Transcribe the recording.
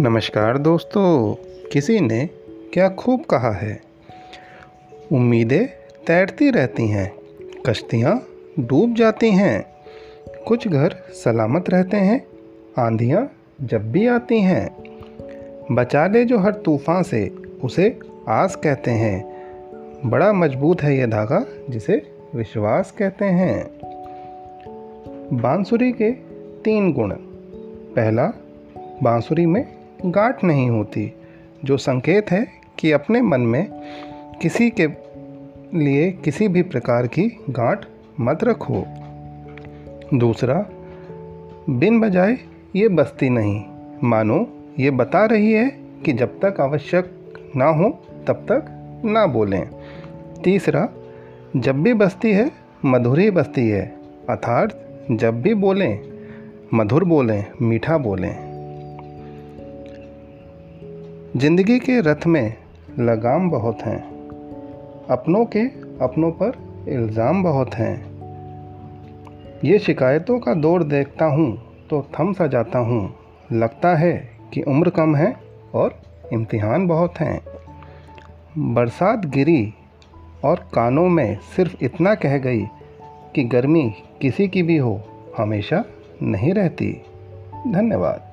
नमस्कार दोस्तों, किसी ने क्या खूब कहा है? उम्मीदें तैरती रहती हैं, कश्तियाँ डूब जाती हैं। कुछ घर सलामत रहते हैं, आंधियाँ जब भी आती हैं। बचा ले जो हर तूफ़ान से, उसे आस कहते हैं। बड़ा मज़बूत है यह धागा, जिसे विश्वास कहते हैं। बांसुरी के तीन गुण। पहला, बांसुरी में गांठ नहीं होती, जो संकेत है कि अपने मन में किसी के लिए किसी भी प्रकार की गांठ मत रखो। दूसरा, बिन बजाय ये बसती नहीं। मानो, ये बता रही है कि जब तक आवश्यक ना हो, तब तक ना बोलें। तीसरा, जब भी बस्ती है, मधुरी बस्ती है। अर्थात, जब भी बोलें, मधुर बोलें, मीठा बोलें। ज़िंदगी के रथ में लगाम बहुत हैं। अपनों के अपनों पर इल्ज़ाम बहुत हैं। ये शिकायतों का दौर देखता हूँ तो थम सा जाता हूँ। लगता है कि उम्र कम है और इम्तिहान बहुत हैं। बरसात गिरी और कानों में सिर्फ़ इतना कह गई कि गर्मी किसी की भी हो, हमेशा नहीं रहती। धन्यवाद।